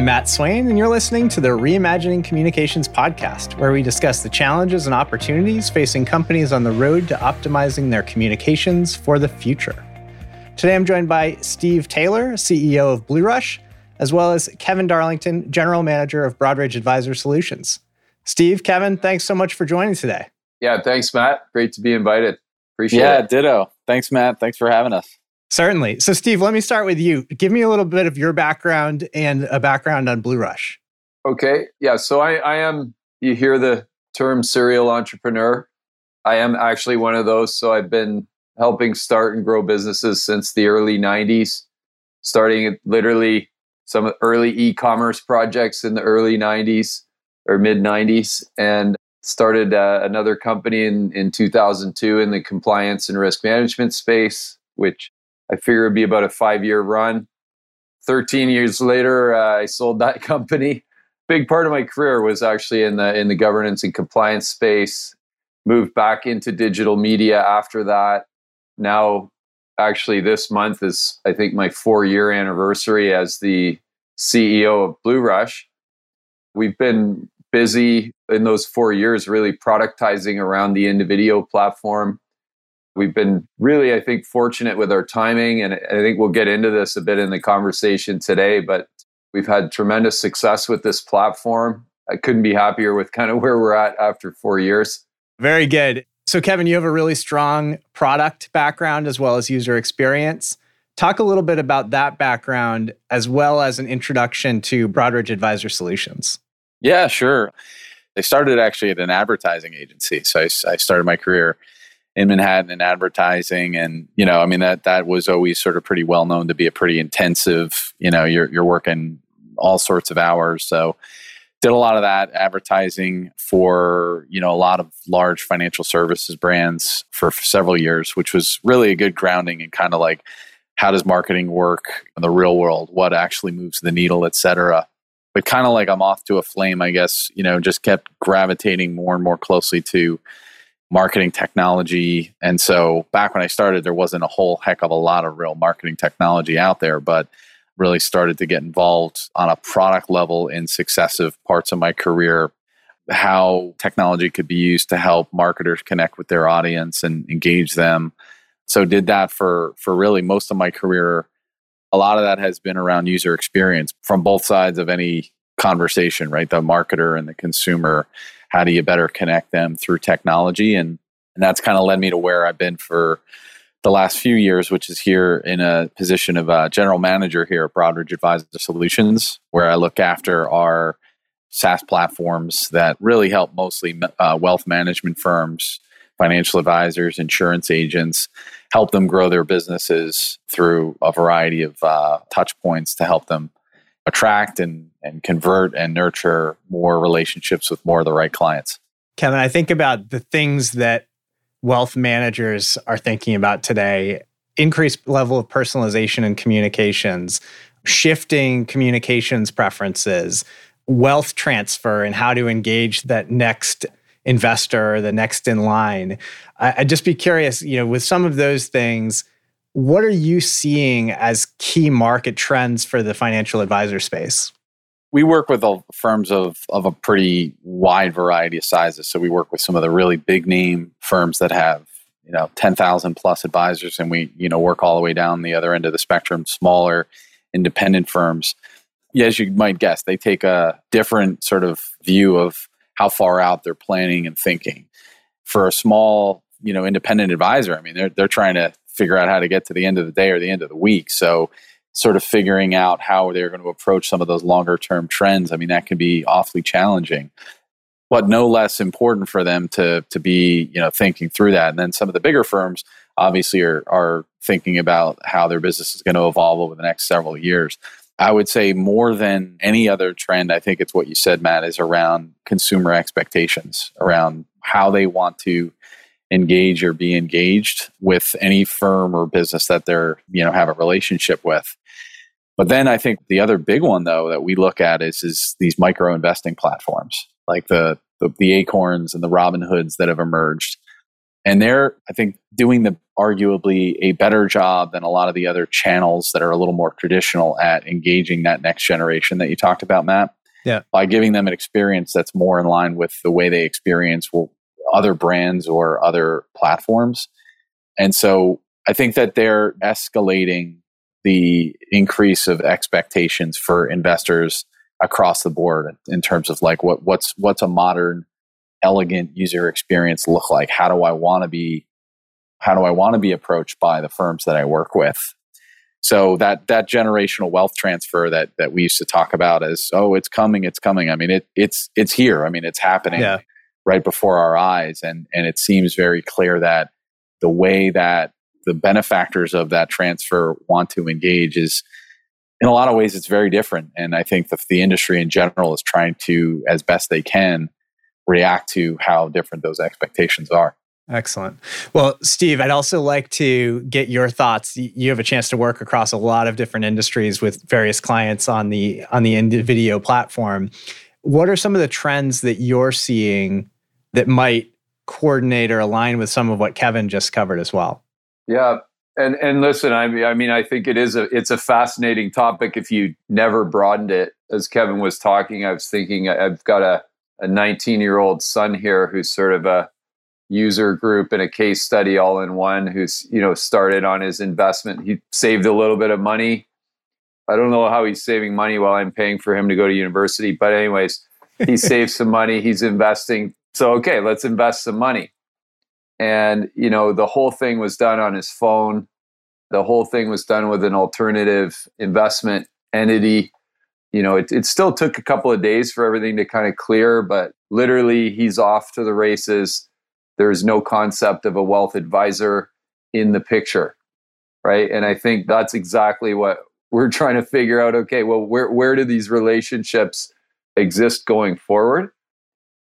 I'm Matt Swain, and you're listening to the Reimagining Communications podcast, where we discuss the challenges and opportunities facing companies on the road to optimizing their communications for the future. Today, I'm joined by Steve Taylor, CEO of Blue Rush, as well as Kevin Darlington, General Manager of Broadridge Advisor Solutions. Steve, Kevin, thanks so much for joining today. Yeah, thanks, Matt. Great to be invited. Appreciate yeah, it. Yeah, ditto. Thanks, Matt. Thanks for having us. Certainly. So, Steve, let me start with you. Give me a little bit of your background and a background on Blue Rush. Okay. Yeah. So, I, I am, you hear the term serial entrepreneur. I am actually one of those. So, I've been helping start and grow businesses since the early 90s, starting at literally some early e commerce projects in the early 90s or mid 90s, and started uh, another company in, in 2002 in the compliance and risk management space, which I figure it'd be about a five year run. 13 years later, uh, I sold that company. Big part of my career was actually in the in the governance and compliance space. Moved back into digital media after that. Now, actually, this month is I think my four year anniversary as the CEO of Blue Rush. We've been busy in those four years, really productizing around the Individeo platform We've been really, I think, fortunate with our timing. And I think we'll get into this a bit in the conversation today, but we've had tremendous success with this platform. I couldn't be happier with kind of where we're at after four years. Very good. So, Kevin, you have a really strong product background as well as user experience. Talk a little bit about that background as well as an introduction to Broadridge Advisor Solutions. Yeah, sure. I started actually at an advertising agency. So I, I started my career in Manhattan in advertising. And, you know, I mean, that, that was always sort of pretty well known to be a pretty intensive, you know, you're, you're working all sorts of hours. So did a lot of that advertising for, you know, a lot of large financial services brands for, for several years, which was really a good grounding and kind of like, how does marketing work in the real world? What actually moves the needle, et cetera but kind of like I'm off to a flame, I guess, you know, just kept gravitating more and more closely to marketing technology. And so back when I started, there wasn't a whole heck of a lot of real marketing technology out there, but really started to get involved on a product level in successive parts of my career how technology could be used to help marketers connect with their audience and engage them. So did that for for really most of my career. A lot of that has been around user experience from both sides of any conversation right? The marketer and the consumer how do you better connect them through technology? And and that's kind of led me to where I've been for the last few years, which is here in a position of a general manager here at Broadridge Advisor Solutions, where I look after our SaaS platforms that really help mostly uh, wealth management firms, financial advisors, insurance agents, help them grow their businesses through a variety of uh, touch points to help them attract and, and convert and nurture more relationships with more of the right clients. Kevin, I think about the things that wealth managers are thinking about today increased level of personalization and communications, shifting communications preferences, wealth transfer, and how to engage that next investor, the next in line. I'd just be curious, you know, with some of those things, what are you seeing as key market trends for the financial advisor space? We work with firms of, of a pretty wide variety of sizes. So we work with some of the really big name firms that have, you know, 10,000 plus advisors and we, you know, work all the way down the other end of the spectrum, smaller independent firms. As you might guess, they take a different sort of view of how far out they're planning and thinking. For a small, you know, independent advisor, I mean, they're they're trying to figure out how to get to the end of the day or the end of the week. So, sort of figuring out how they're going to approach some of those longer term trends, I mean, that can be awfully challenging. But no less important for them to to be, you know, thinking through that. And then some of the bigger firms obviously are are thinking about how their business is going to evolve over the next several years. I would say more than any other trend, I think it's what you said, Matt, is around consumer expectations, around how they want to engage or be engaged with any firm or business that they're you know have a relationship with but then i think the other big one though that we look at is is these micro investing platforms like the the, the acorns and the Robinhoods that have emerged and they're i think doing the arguably a better job than a lot of the other channels that are a little more traditional at engaging that next generation that you talked about, Matt. Yeah. By giving them an experience that's more in line with the way they experience other brands or other platforms. And so I think that they're escalating the increase of expectations for investors across the board in terms of like what what's what's a modern elegant user experience look like? How do i want to be how do i want to be approached by the firms that i work with? So that that generational wealth transfer that that we used to talk about as oh it's coming it's coming. I mean it it's it's here. I mean it's happening. Yeah. Right before our eyes. And and it seems very clear that the way that the benefactors of that transfer want to engage is in a lot of ways it's very different. And i think the, the industry in general is trying to as best they can react to how different those expectations are. Excellent. Well steve i'd also like to get your thoughts. You have a chance to work across a lot of different industries with various clients on the on the video platform what are some of the trends that you're seeing that might coordinate or align with some of what kevin just covered as well yeah, and and listen, I mean, I mean, I think it is a it's a fascinating topic. If you never broadened it, as Kevin was talking, I was thinking I've got a a 19 year old son here who's sort of a user group and a case study all in one. Who's you know started on his investment. He saved a little bit of money. I don't know how he's saving money while I'm paying for him to go to university, but anyways, he saved some money. He's investing. So okay, let's invest some money and you know the whole thing was done on his phone the whole thing was done with an alternative investment entity you know it, it still took a couple of days for everything to kind of clear but literally he's off to the races there's no concept of a wealth advisor in the picture right and i think that's exactly what we're trying to figure out okay well where where do these relationships exist going forward?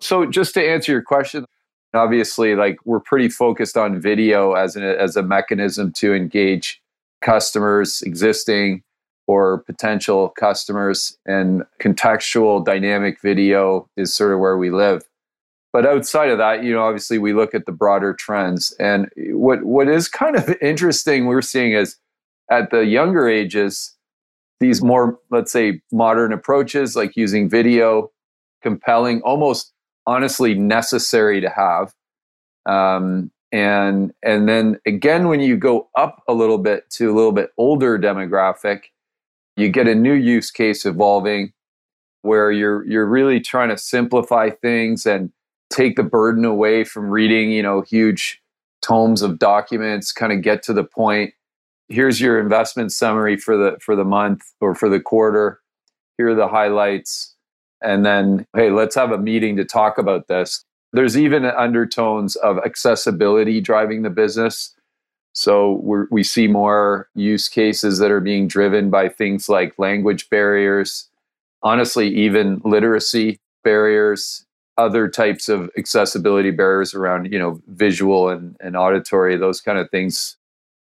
So just to answer your question obviously like we're pretty focused on video as an as a mechanism to engage customers existing or potential customers and contextual dynamic video is sort of where we live. But outside of that you know obviously we look at the broader trends and what what is kind of interesting we're seeing is at the younger ages these more let's say modern approaches like using video compelling almost honestly necessary to have. Um, and and then again, when you go up a little bit to a little bit older demographic, you get a new use case evolving where you're you're really trying to simplify things and take the burden away from reading, you know, huge tomes of documents, kind of get to the point. Here's your investment summary for the for the month or for the quarter. Here are the highlights. And then hey let's have a meeting to talk about this. There's even undertones of accessibility driving the business. So we see more use cases that are being driven by things like language barriers honestly even literacy barriers other types of accessibility barriers around you know visual and, and auditory those kind of things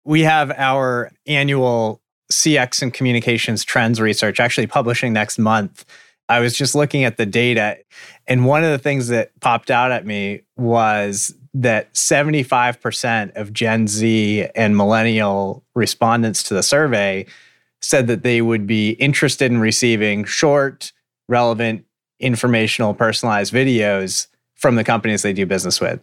we have our annual cx and communications trends research actually publishing next month I was just looking at the data, and one of the things that popped out at me was that 75% of Gen Z and millennial respondents to the survey said that they would be interested in receiving short, relevant, informational, personalized videos from the companies they do business with.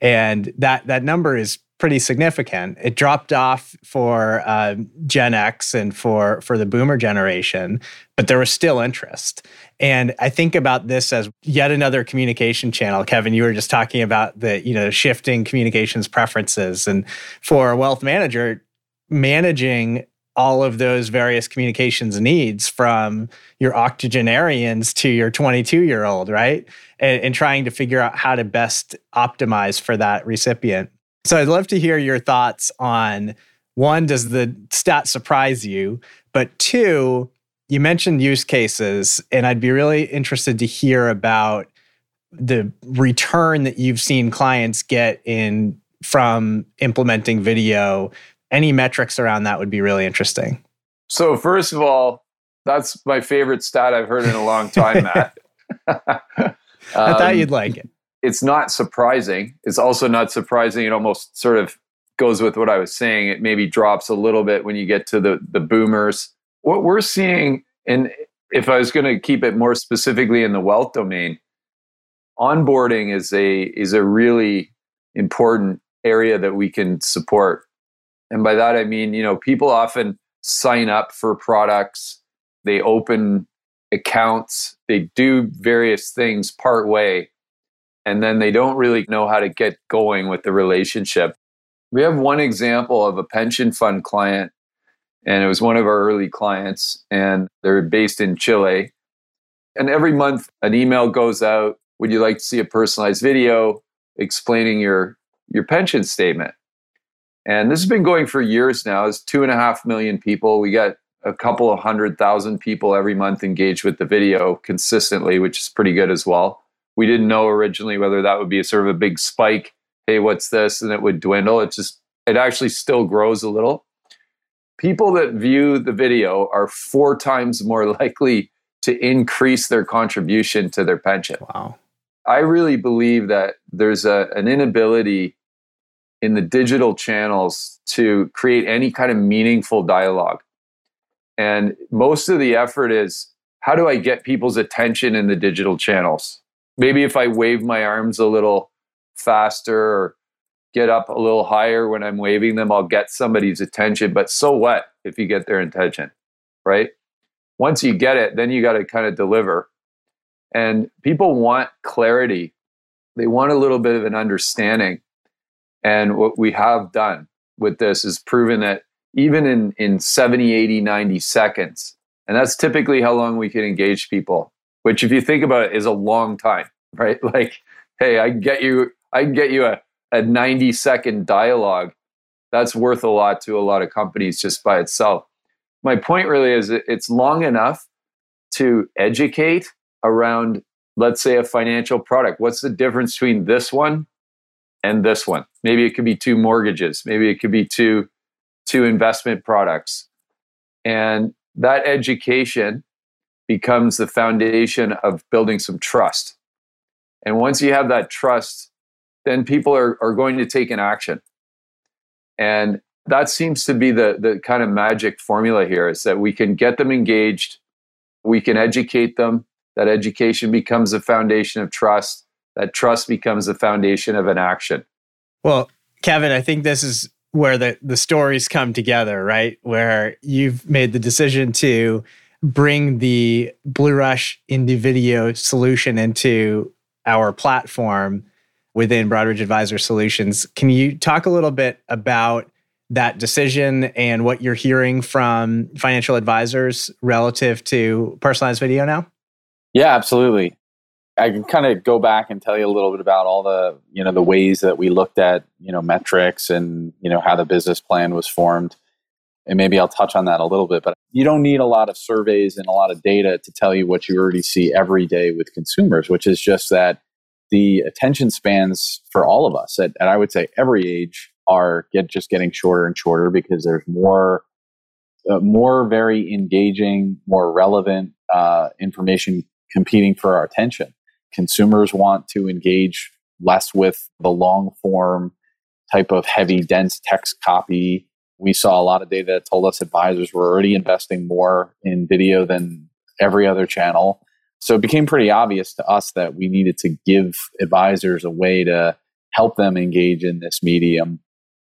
And that that number is pretty significant. It dropped off for uh, Gen X and for for the Boomer generation, but there was still interest. And I think about this as yet another communication channel. Kevin, you were just talking about the you know shifting communications preferences, and for a wealth manager, managing all of those various communications needs from your octogenarians to your 22 year old, right? And, and, trying to figure out how to best optimize for that recipient. So I'd love to hear your thoughts on one, does the stat surprise you? But two, you mentioned use cases, and I'd be really interested to hear about the return that you've seen clients get in from implementing video. Any metrics around that would be really interesting. So, first of all, that's my favorite stat I've heard in a long time, Matt. um, I thought you'd like it it's not surprising. It's also not surprising. It almost sort of goes with what I was saying. It maybe drops a little bit when you get to the the boomers. What we're seeing, and if I was going to keep it more specifically in the wealth domain, onboarding is a is a really important area that we can support. And by that I mean, you know, people often sign up for products, they open accounts, they do various things part way, and then they don't really know how to get going with the relationship. We have one example of a pension fund client, and it was one of our early clients, and they're based in Chile. And every month, an email goes out Would you like to see a personalized video explaining your, your pension statement? And this has been going for years now. It's two and a half million people. We got a couple of hundred thousand people every month engaged with the video consistently, which is pretty good as well. We didn't know originally whether that would be a sort of a big spike hey, what's this? And it would dwindle. It just, it actually still grows a little. People that view the video are four times more likely to increase their contribution to their pension. Wow. I really believe that there's a, an inability in the digital channels to create any kind of meaningful dialogue. And most of the effort is how do I get people's attention in the digital channels? Maybe if I wave my arms a little faster or get up a little higher when I'm waving them, I'll get somebody's attention. But so what if you get their attention, right? Once you get it, then you got to kind of deliver. And people want clarity, they want a little bit of an understanding. And what we have done with this is proven that even in, in 70, 80, 90 seconds, and that's typically how long we can engage people, which, if you think about it, is a long time, right? Like, hey, I get you I get you a, a 90 second dialogue. That's worth a lot to a lot of companies just by itself. My point really is it's long enough to educate around, let's say, a financial product. What's the difference between this one and this one? Maybe it could be two mortgages. Maybe it could be two, two investment products. And that education becomes the foundation of building some trust. And once you have that trust, then people are, are going to take an action. And that seems to be the, the kind of magic formula here is that we can get them engaged, we can educate them, that education becomes a foundation of trust, that trust becomes the foundation of an action. Well, Kevin, I think this is where the, the stories come together, right? Where you've made the decision to bring the Blue Rush IndiVideo solution into our platform within Broadridge Advisor Solutions. Can you talk a little bit about that decision and what you're hearing from financial advisors relative to personalized video now? Yeah, absolutely. I can kind of go back and tell you a little bit about all the, you know, the ways that we looked at, you know, metrics and, you know, how the business plan was formed. And maybe I'll touch on that a little bit, but you don't need a lot of surveys and a lot of data to tell you what you already see every day with consumers, which is just that the attention spans for all of us at, at I would say every age are get just getting shorter and shorter because there's more uh, more very engaging, more relevant uh, information competing for our attention. Consumers want to engage less with the long form type of heavy, dense text copy. We saw a lot of data that told us advisors were already investing more in video than every other channel. So it became pretty obvious to us that we needed to give advisors a way to help them engage in this medium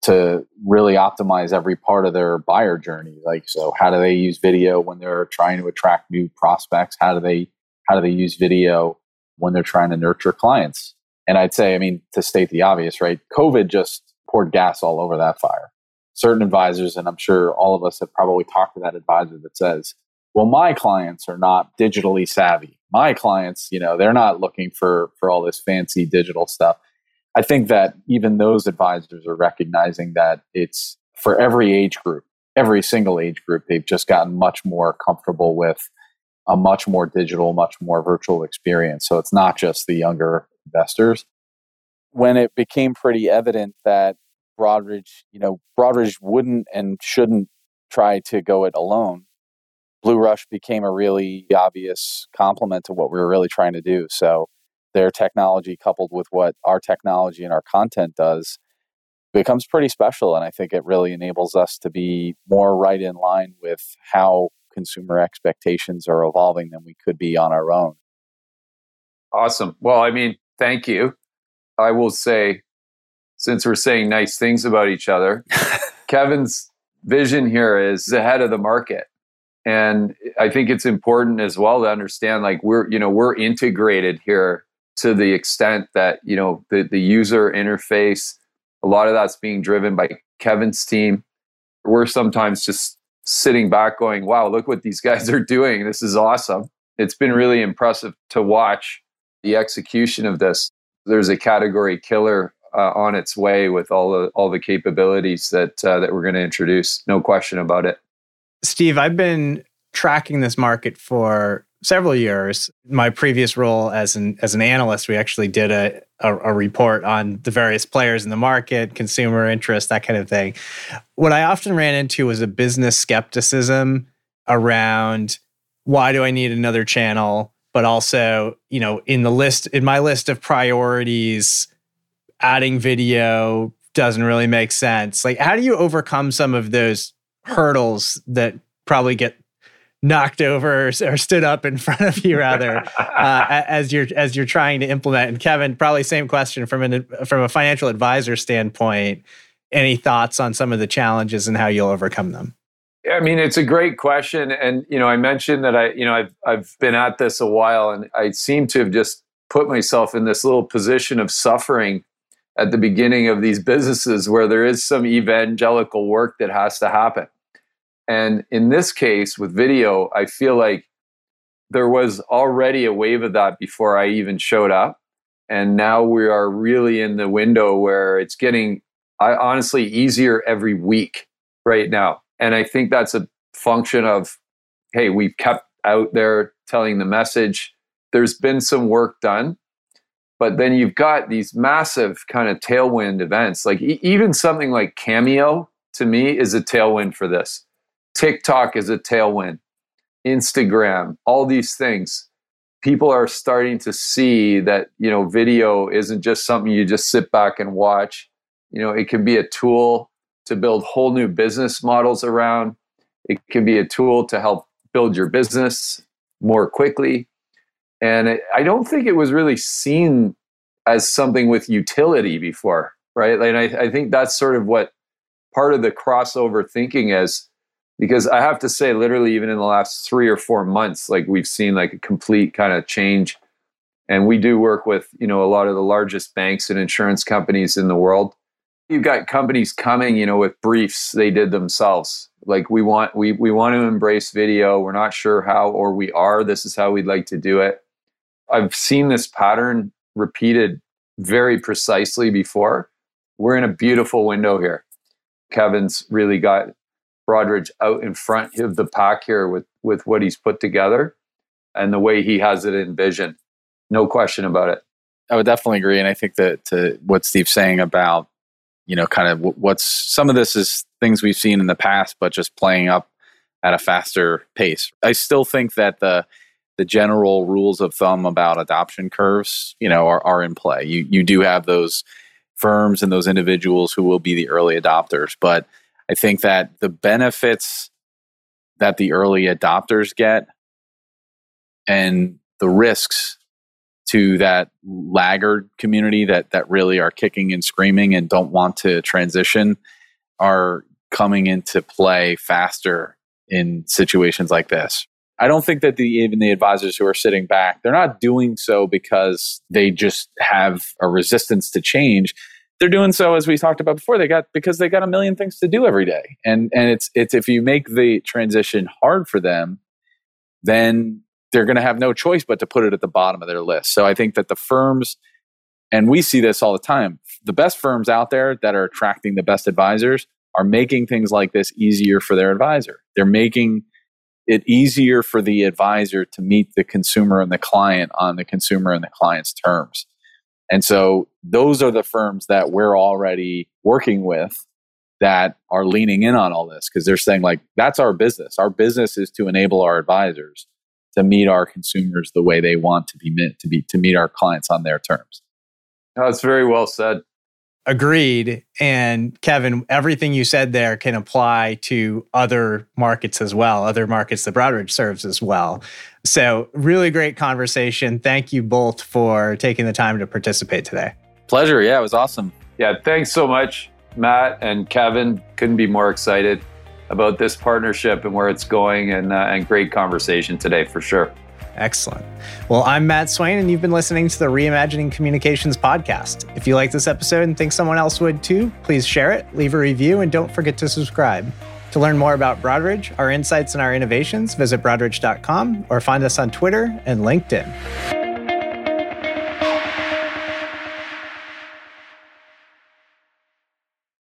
to really optimize every part of their buyer journey. Like, so how do they use video when they're trying to attract new prospects? How do they, how do they use video when they're trying to nurture clients? And I'd say, I mean, to state the obvious, right? COVID just poured gas all over that fire. Certain advisors, and I'm sure all of us have probably talked to that advisor that says, well my clients are not digitally savvy. My clients you know they're not looking for for all this fancy digital stuff. I think that even those advisors are recognizing that it's for every age group every single age group they've just gotten much more comfortable with a much more digital much more virtual experience. So it's not just the younger investors. When it became pretty evident that broadridge you know broadridge wouldn't and shouldn't try to go it alone Blue Rush became a really obvious complement to what we were really trying to do. So their technology coupled with what our technology and our content does becomes pretty special. And I think it really enables us to be more right in line with how consumer expectations are evolving than we could be on our own. Awesome. Well, I mean, thank you. I will say, since we're saying nice things about each other, Kevin's vision here is ahead of the market. And I think it's important as well to understand like we're, you know, we're integrated here to the extent that, you know, the, the user interface, a lot of that's being driven by Kevin's team. We're sometimes just sitting back going, wow, look what these guys are doing. This is awesome. It's been really impressive to watch the execution of this. There's a category killer uh, on its way with all the all the capabilities that uh, that we're going to introduce. No question about it. Steve, I've been tracking this market for several years. My previous role as an as an analyst, we actually did a, a, a report on the various players in the market, consumer interest, that kind of thing. What I often ran into was a business skepticism around why do I need another channel? But also, you know, in the list, in my list of priorities, adding video doesn't really make sense. Like, how do you overcome some of those hurdles that probably get knocked over or, stood up in front of you rather uh, as you're as you're trying to implement? And kevin probably same question from an from a financial advisor standpoint. Any thoughts on some of the challenges and how you'll overcome them? I mean, it's a great question, and you know, I mentioned that I, you know, I've I've been at this a while, and I seem to have just put myself in this little position of suffering at the beginning of these businesses where there is some evangelical work that has to happen. And in this case with video, I feel like there was already a wave of that before I even showed up. And now we are really in the window where it's getting I, honestly easier every week right now. And I think that's a function of, hey, we've kept out there telling the message. There's been some work done, but then you've got these massive kind of tailwind events. Like e- even something like Cameo to me is a tailwind for this. TikTok is a tailwind, Instagram, all these things. People are starting to see that, you know, video isn't just something you just sit back and watch. You know, it can be a tool to build whole new business models around. It can be a tool to help build your business more quickly. And it, I don't think it was really seen as something with utility before, right? And I, I think that's sort of what part of the crossover thinking is because I have to say, literally, even in the last three or four months, like we've seen like a complete kind of change. And we do work with, you know, a lot of the largest banks and insurance companies in the world. You've got companies coming, you know, with briefs they did themselves. Like we want we we want to embrace video. We're not sure how or we are. This is how we'd like to do it. I've seen this pattern repeated very precisely before. We're in a beautiful window here. Kevin's really got Broadridge out in front of the pack here with with what he's put together and the way he has it envisioned. No question about it. I would definitely agree, and I think that to what Steve's saying about you know kind of what's some of this is things we've seen in the past, but just playing up at a faster pace. I still think that the the general rules of thumb about adoption curves, you know, are, are in play. You you do have those firms and those individuals who will be the early adopters, but I think that the benefits that the early adopters get and the risks to that laggard community that that really are kicking and screaming and don't want to transition are coming into play faster in situations like this. I don't think that the even the advisors who are sitting back, they're not doing so because they just have a resistance to change. They're doing so as we talked about before they got because they got a million things to do every day. And and it's it's if you make the transition hard for them then they're going to have no choice but to put it at the bottom of their list. So i think that the firms and we see this all the time the best firms out there that are attracting the best advisors are making things like this easier for their advisor. They're making it easier for the advisor to meet the consumer and the client on the consumer and the client's terms and so those are the firms that we're already working with that are leaning in on all this because they're saying like that's our business. Our business is to enable our advisors to meet our consumers the way they want to be met to be to meet our clients on their terms. That's very well said. Agreed. And Kevin, everything you said there can apply to other markets as well, other markets that Broadridge serves as well. So, really great conversation. Thank you both for taking the time to participate today. Pleasure. Yeah, it was awesome. Yeah, thanks so much, Matt and Kevin. Couldn't be more excited about this partnership and where it's going, and, uh, and great conversation today for sure. Excellent. Well, I'm Matt Swain, and you've been listening to the Reimagining Communications podcast. If you like this episode and think someone else would too, please share it, leave a review, and don't forget to subscribe. To learn more about Broadridge, our insights, and our innovations, visit broadridge.com or find us on Twitter and LinkedIn.